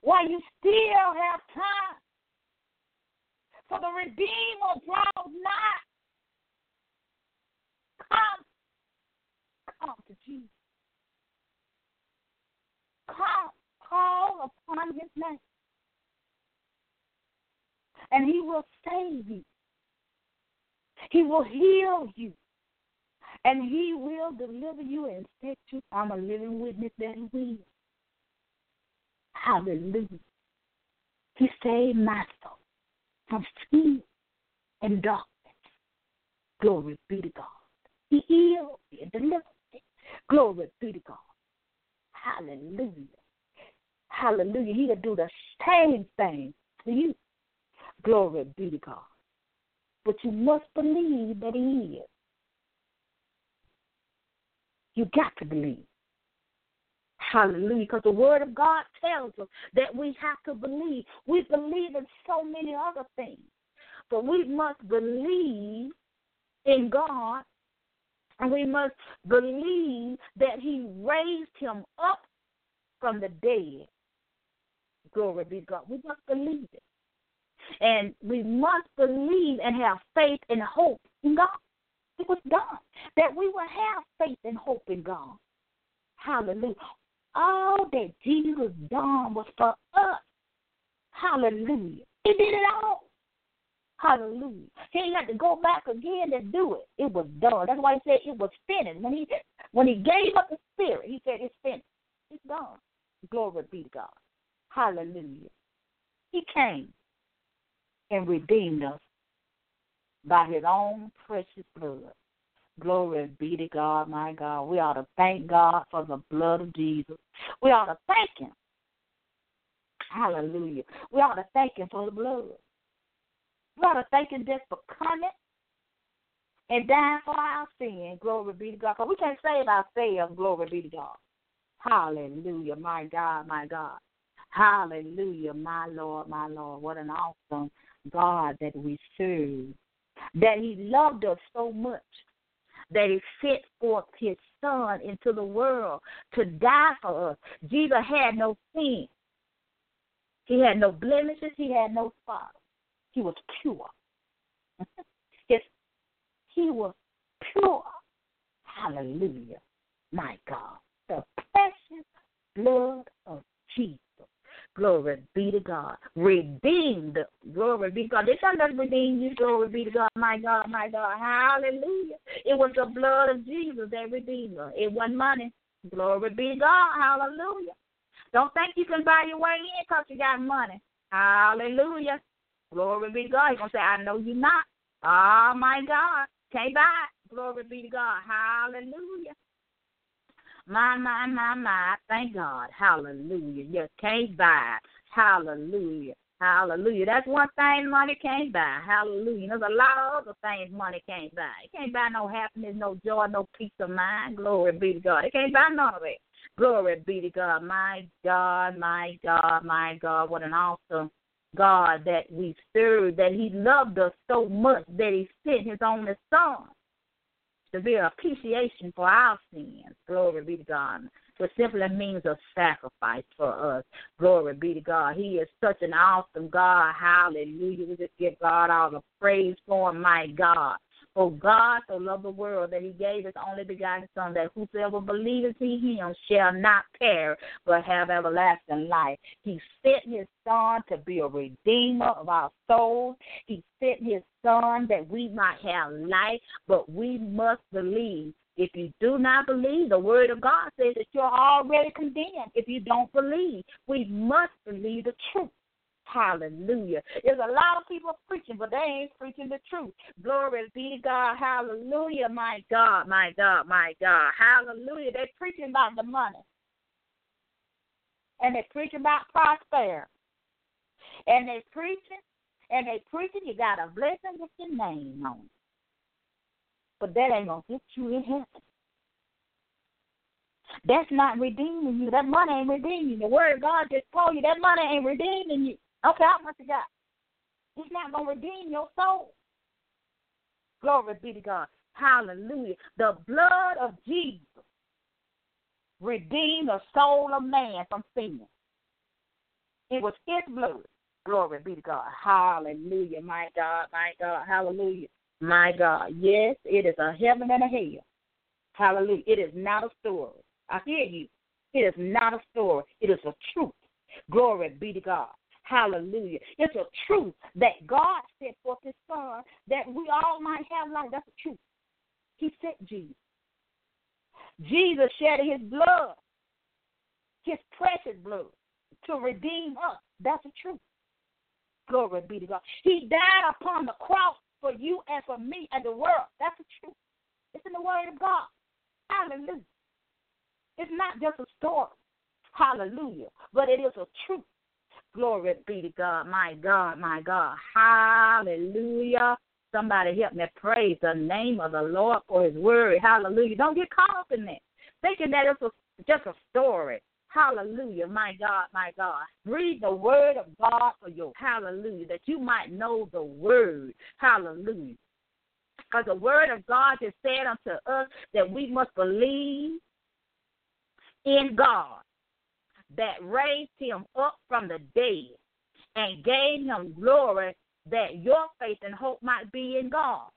while you still have time. For the Redeemer draws nigh. Come Come to Jesus. Call, call upon his name. And he will save you. He will heal you. And he will deliver you and set you. I'm a living witness that he will. Hallelujah. He saved my soul from sin and darkness. Glory be to God. He healed me and delivered Glory be to God. Hallelujah. Hallelujah. He'll do the same thing to you. Glory be to God. But you must believe that He is. You got to believe. Hallelujah. Because the Word of God tells us that we have to believe. We believe in so many other things. But we must believe in God and we must believe that He raised him up from the dead. Glory be to God. We must believe it. And we must believe and have faith and hope in God. It was done. That we will have faith and hope in God. Hallelujah. All that Jesus done was for us. Hallelujah. He did it all. Hallelujah. He ain't got to go back again to do it. It was done. That's why he said it was finished. When he when he gave up the spirit, he said it's finished. It's done. Glory be to God. Hallelujah. He came and redeemed us by his own precious blood. Glory be to God, my God. We ought to thank God for the blood of Jesus. We ought to thank him. Hallelujah. We ought to thank him for the blood. We ought to thank Him just for coming and dying for our sin. Glory be to God. Because we can't save ourselves. Glory be to God. Hallelujah. My God, my God. Hallelujah, my Lord, my Lord. What an awesome God that we serve. That He loved us so much that He sent forth His Son into the world to die for us. Jesus had no sin. He had no blemishes. He had no spot. He was pure. His, he was pure. Hallelujah. My God. The precious blood of Jesus. Glory be to God. Redeemed. Glory be to God. This one doesn't redeem you. Glory be to God. My God, my God. Hallelujah. It was the blood of Jesus that redeemed. It wasn't money. Glory be to God. Hallelujah. Don't think you can buy your way in because you got money. Hallelujah. Glory be to God. He's going to say, I know you not. Oh, my God. Can't buy it. Glory be to God. Hallelujah. My, my, my, my. Thank God. Hallelujah. You can't buy. Hallelujah. Hallelujah. That's one thing money can't buy. Hallelujah. There's a lot of other things money can't buy. It can't buy no happiness, no joy, no peace of mind. Glory be to God. It can't buy none of it. Glory be to God. My God, my God, my God. What an awesome God that we serve, that He loved us so much that He sent His only Son an propitiation for our sins. Glory be to God. Which simply means a sacrifice for us. Glory be to God. He is such an awesome God. Hallelujah. We just give God all the praise for him, my God. For God so loved the world that he gave his only begotten Son, that whosoever believeth in him shall not perish, but have everlasting life. He sent his Son to be a redeemer of our souls. He sent his Son that we might have life, but we must believe. If you do not believe, the word of God says that you're already condemned if you don't believe. We must believe the truth. Hallelujah. There's a lot of people preaching, but they ain't preaching the truth. Glory be to God. Hallelujah. My God, my God, my God. Hallelujah. They're preaching about the money. And they're preaching about prosperity. And they're preaching, and they're preaching you got a blessing with your name on it. But that ain't going to get you in heaven. That's not redeeming you. That money ain't redeeming you. The word of God just told you that money ain't redeeming you. Okay, how much you got? It's not going to redeem your soul. Glory be to God. Hallelujah. The blood of Jesus redeemed the soul of man from sin. It was his blood. Glory be to God. Hallelujah. My God, my God. Hallelujah. My God. Yes, it is a heaven and a hell. Hallelujah. It is not a story. I hear you. It is not a story. It is a truth. Glory be to God. Hallelujah. It's a truth that God sent forth his son that we all might have life. That's the truth. He sent Jesus. Jesus shed his blood, his precious blood, to redeem us. That's the truth. Glory be to God. He died upon the cross for you and for me and the world. That's the truth. It's in the word of God. Hallelujah. It's not just a story. Hallelujah. But it is a truth. Glory be to God. My God, my God. Hallelujah. Somebody help me praise the name of the Lord for his word. Hallelujah. Don't get caught up in that. Thinking that it's a, just a story. Hallelujah, my God, my God. Read the word of God for your hallelujah, that you might know the word. Hallelujah. Because the word of God has said unto us that we must believe in God that raised him up from the dead and gave him glory that your faith and hope might be in God.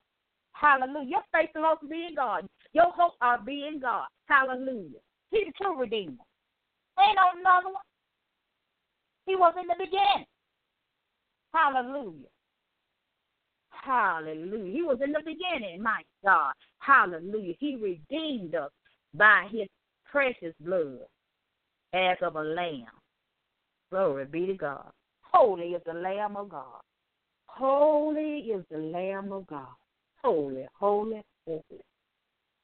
Hallelujah. Your faith and hope be in God. Your hope are be in God. Hallelujah. He's the true Redeemer. Ain't no another one. He was in the beginning. Hallelujah. Hallelujah. He was in the beginning, my God. Hallelujah. He redeemed us by his precious blood as of a lamb. Glory be to God. Holy is the Lamb of God. Holy is the Lamb of God. Holy, holy, holy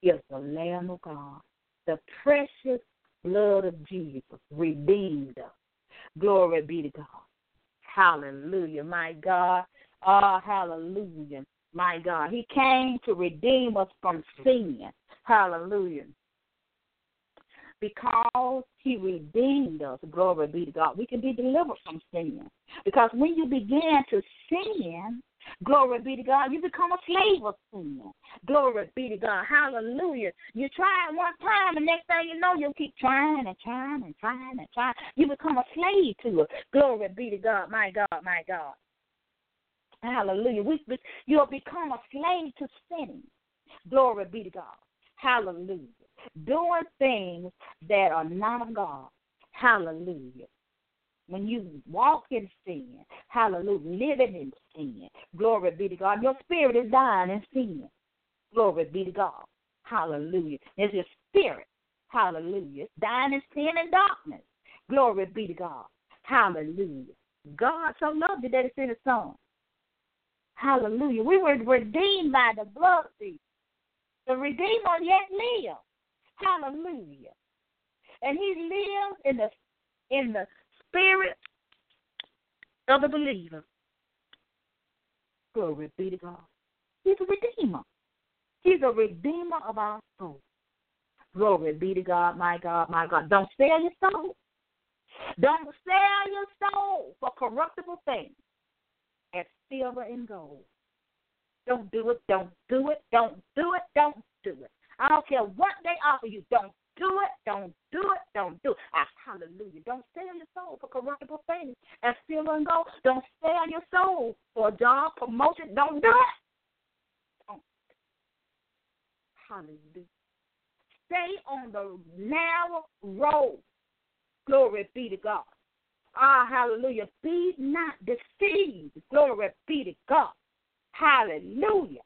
is the Lamb of God. The precious blood of Jesus redeemed us. Glory be to God. Hallelujah, my God. Oh, hallelujah, my God. He came to redeem us from sin. Hallelujah. Because he redeemed us. Glory be to God. We can be delivered from sin. Because when you begin to sin, glory be to God, you become a slave of sin. Glory be to God. Hallelujah. You try it one time, and next thing you know, you'll keep trying and trying and trying and trying. You become a slave to it. Glory be to God. My God, my God. Hallelujah. We, you'll become a slave to sin. Glory be to God. Hallelujah. Doing things that are not of God. Hallelujah. When you walk in sin, hallelujah, living in sin, glory be to God. Your spirit is dying in sin. Glory be to God. Hallelujah. There's your spirit. Hallelujah. It's dying in sin and darkness. Glory be to God. Hallelujah. God so loved you that he sent his son. Hallelujah. We were redeemed by the blood of The Redeemer yet lives. Hallelujah. And he lives in the in the spirit of the believer. Glory be to God. He's a redeemer. He's a redeemer of our soul. Glory be to God, my God, my God. Don't sell your soul. Don't sell your soul for corruptible things as silver and gold. Don't do it, don't do it, don't do it, don't do it. I don't care what they offer you. Don't do it, don't do it, don't do it. Ah, hallelujah. Don't sell your soul for corruptible things and silver and gold. Don't sell your soul for a job, promotion. Don't do it. Don't. Hallelujah. Stay on the narrow road. Glory be to God. Ah, hallelujah. Be not deceived. Glory be to God. Hallelujah.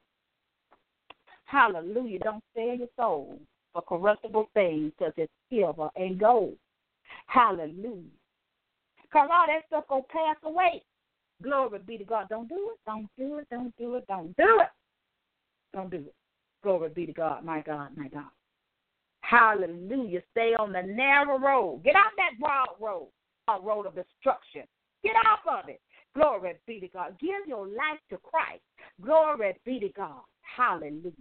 Hallelujah. Don't sell your soul for corruptible things such as silver and gold. Hallelujah. Because all that stuff going to pass away. Glory be to God. Don't do it. Don't do it. Don't do it. Don't do it. Don't do it. Glory be to God. My God. My God. Hallelujah. Stay on the narrow road. Get off that broad road a road of destruction. Get off of it. Glory be to God. Give your life to Christ. Glory be to God. Hallelujah.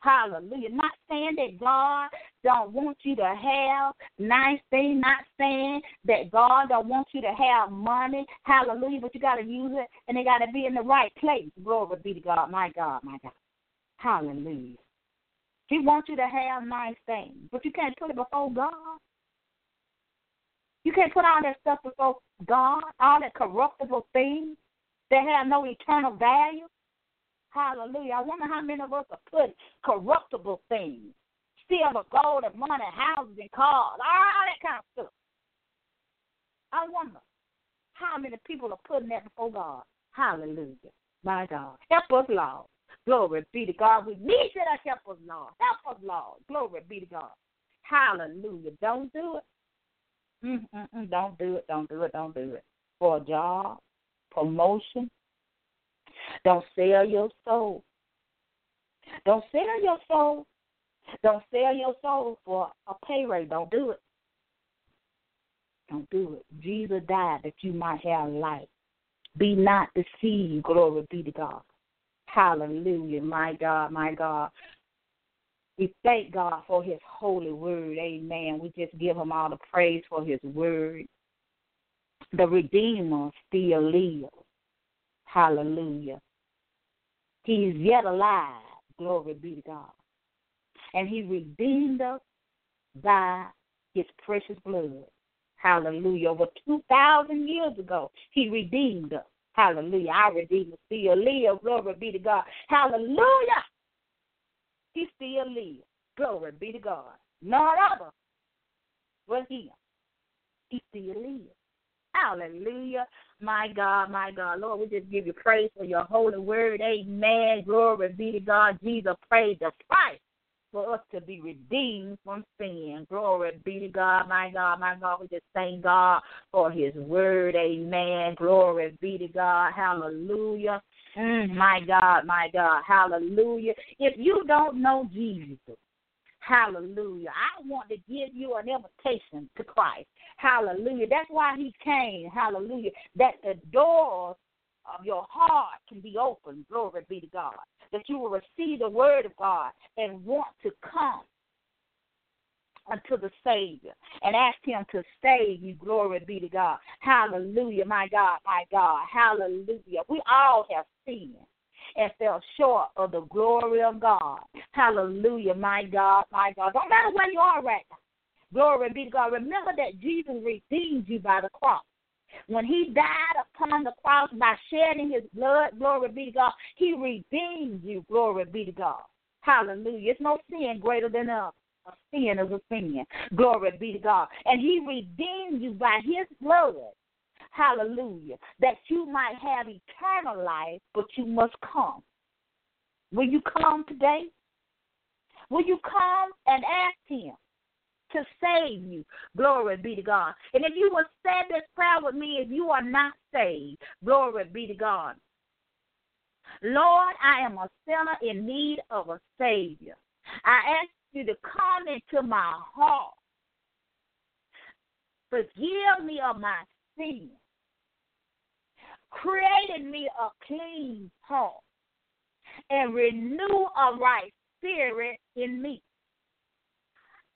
Hallelujah. Not saying that God don't want you to have nice things, not saying that God don't want you to have money. Hallelujah. But you got to use it and it got to be in the right place. Glory be to God. My God, my God. Hallelujah. He wants you to have nice things, but you can't put it before God. You can't put all that stuff before God, all that corruptible things that have no eternal value. Hallelujah. I wonder how many of us are putting corruptible things, silver, gold, and money, houses, and cars, all that kind of stuff. I wonder how many people are putting that before God. Hallelujah. My God. Help us, Lord. Glory be to God. We need you to help us, Lord. Help us, Lord. Glory be to God. Hallelujah. Don't do it. Mm-mm-mm. Don't do it. Don't do it. Don't do it. For a job, promotion. Don't sell your soul. Don't sell your soul. Don't sell your soul for a pay rate. Don't do it. Don't do it. Jesus died that you might have life. Be not deceived. Glory be to God. Hallelujah. My God, my God. We thank God for his holy word. Amen. We just give him all the praise for his word. The Redeemer still lives. Hallelujah. He's yet alive. Glory be to God. And he redeemed us by his precious blood. Hallelujah. Over 2,000 years ago, he redeemed us. Hallelujah. Our Redeemer still lives. Glory be to God. Hallelujah. He still lives. Glory be to God. Not other but him. He still lives. Hallelujah. My God, my God. Lord, we just give you praise for your holy word. Amen. Glory be to God. Jesus paid the price for us to be redeemed from sin. Glory be to God, my God, my God. We just thank God for his word. Amen. Glory be to God. Hallelujah. Mm, my God, my God. Hallelujah. If you don't know Jesus, Hallelujah. I want to give you an invitation to Christ. Hallelujah. That's why he came. Hallelujah. That the doors of your heart can be open. Glory be to God. That you will receive the word of God and want to come unto the Savior and ask Him to save you. Glory be to God. Hallelujah, my God, my God. Hallelujah. We all have sinned and fell short of the glory of God. Hallelujah, my God, my God. Don't matter where you are right now. Glory be to God. Remember that Jesus redeemed you by the cross. When he died upon the cross by shedding his blood, glory be to God, he redeemed you, glory be to God. Hallelujah. It's no sin greater than us. A sin is a sin. Glory be to God. And he redeemed you by his blood. Hallelujah. That you might have eternal life, but you must come. Will you come today? Will you come and ask him to save you? Glory be to God. And if you will say this prayer with me, if you are not saved, glory be to God. Lord, I am a sinner in need of a Savior. I ask you to come into my heart. Forgive me of my sins. Create in me a clean heart and renew a right spirit in me.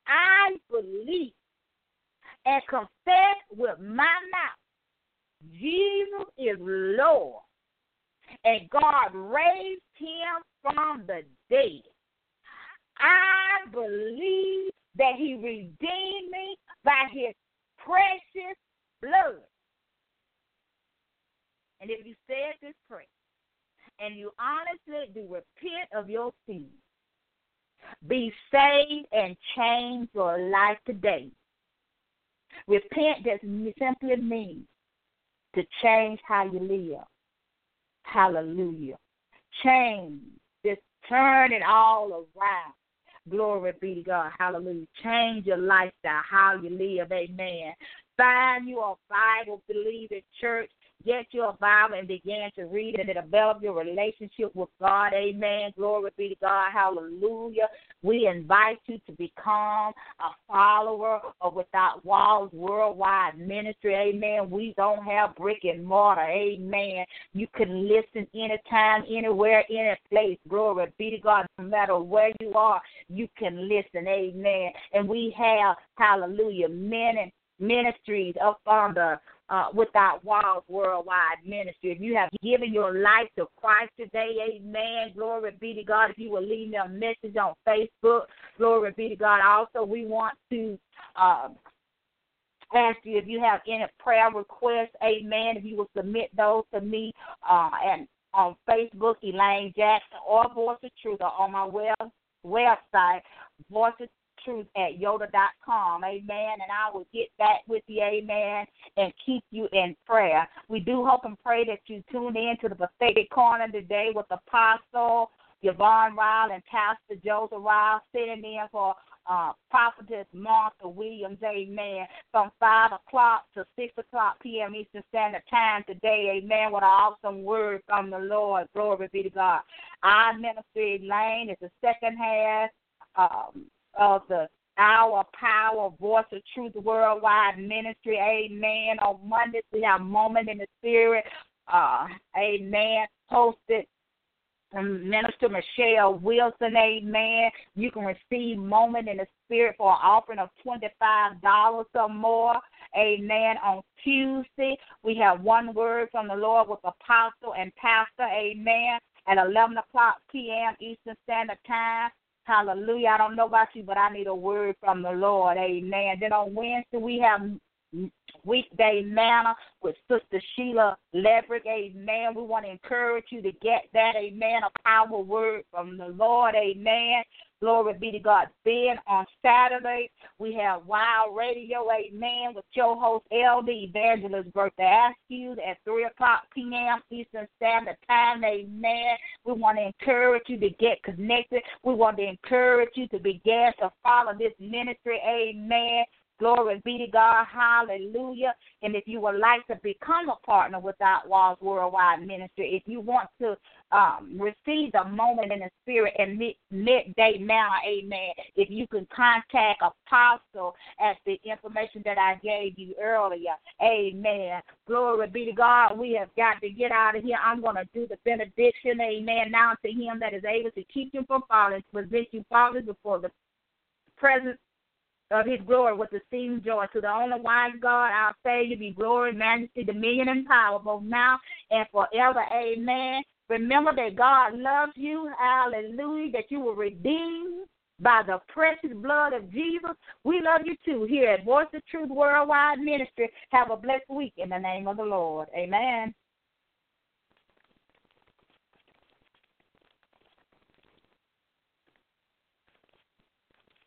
I believe and confess with my mouth Jesus is Lord and God raised him from the dead. I believe that he redeemed me by his precious blood. And if you said this prayer and you honestly do repent of your sins, be saved and change your life today. Repent just simply means to change how you live. Hallelujah. Change. Just turn it all around. Glory be to God. Hallelujah. Change your lifestyle, how you live. Amen. Find you a Bible believing church get your Bible and begin to read and develop your relationship with God. Amen. Glory be to God. Hallelujah. We invite you to become a follower of Without Walls Worldwide Ministry. Amen. We don't have brick and mortar. Amen. You can listen anytime, anywhere, any place. Glory be to God. No matter where you are, you can listen. Amen. And we have, hallelujah, many ministries up on the uh, Without Walls Worldwide Ministry. If you have given your life to Christ today, amen. Glory be to God. If you will leave me a message on Facebook, glory be to God. Also, we want to uh, ask you if you have any prayer requests, amen. If you will submit those to me uh, and on Facebook, Elaine Jackson, or Voice of Truth, or on my web, website, Voice of truth at yoda.com. Amen. And I will get back with you, amen, and keep you in prayer. We do hope and pray that you tune in to the prophetic corner today with Apostle Yvonne Ryle and Pastor Joseph Ryle sitting in for uh, Prophetess Martha Williams, amen, from 5 o'clock to 6 o'clock p.m. Eastern Standard Time today, amen, with an awesome word from the Lord. Glory be to God. Our ministry, Lane, is the second half um, of the Our Power Voice of Truth Worldwide Ministry. Amen. On Mondays, we have Moment in the Spirit. Uh, amen. Hosted Minister Michelle Wilson, amen. You can receive Moment in the Spirit for an offering of $25 or more. Amen. On Tuesday, we have one word from the Lord with Apostle and Pastor, amen, at 11 o'clock p.m. Eastern Standard Time. Hallelujah. I don't know about you, but I need a word from the Lord. Amen. Then on Wednesday, we have weekday manna with Sister Sheila Ledrick. Amen. We want to encourage you to get that. Amen. A power word from the Lord. Amen. Glory be to God. Then on Saturday, we have Wild Radio, amen, with your host, LD Evangelist Bertha Askew at 3 o'clock p.m. Eastern Standard Time, amen. We want to encourage you to get connected. We want to encourage you to begin to follow this ministry, amen. Glory be to God. Hallelujah. And if you would like to become a partner Without Walls Worldwide Ministry, if you want to um, receive the moment in the spirit and mid- midday manna, amen, if you can contact Apostle at the information that I gave you earlier, amen. Glory be to God. We have got to get out of here. I'm going to do the benediction, amen. Now to him that is able to keep you from falling, to present you faultless before the presence of his glory with exceeding joy. To the only wise God, our Savior, be glory, majesty, dominion, and power, both now and forever. Amen. Remember that God loves you. Hallelujah. That you were redeemed by the precious blood of Jesus. We love you too here at Voice of Truth Worldwide Ministry. Have a blessed week in the name of the Lord. Amen.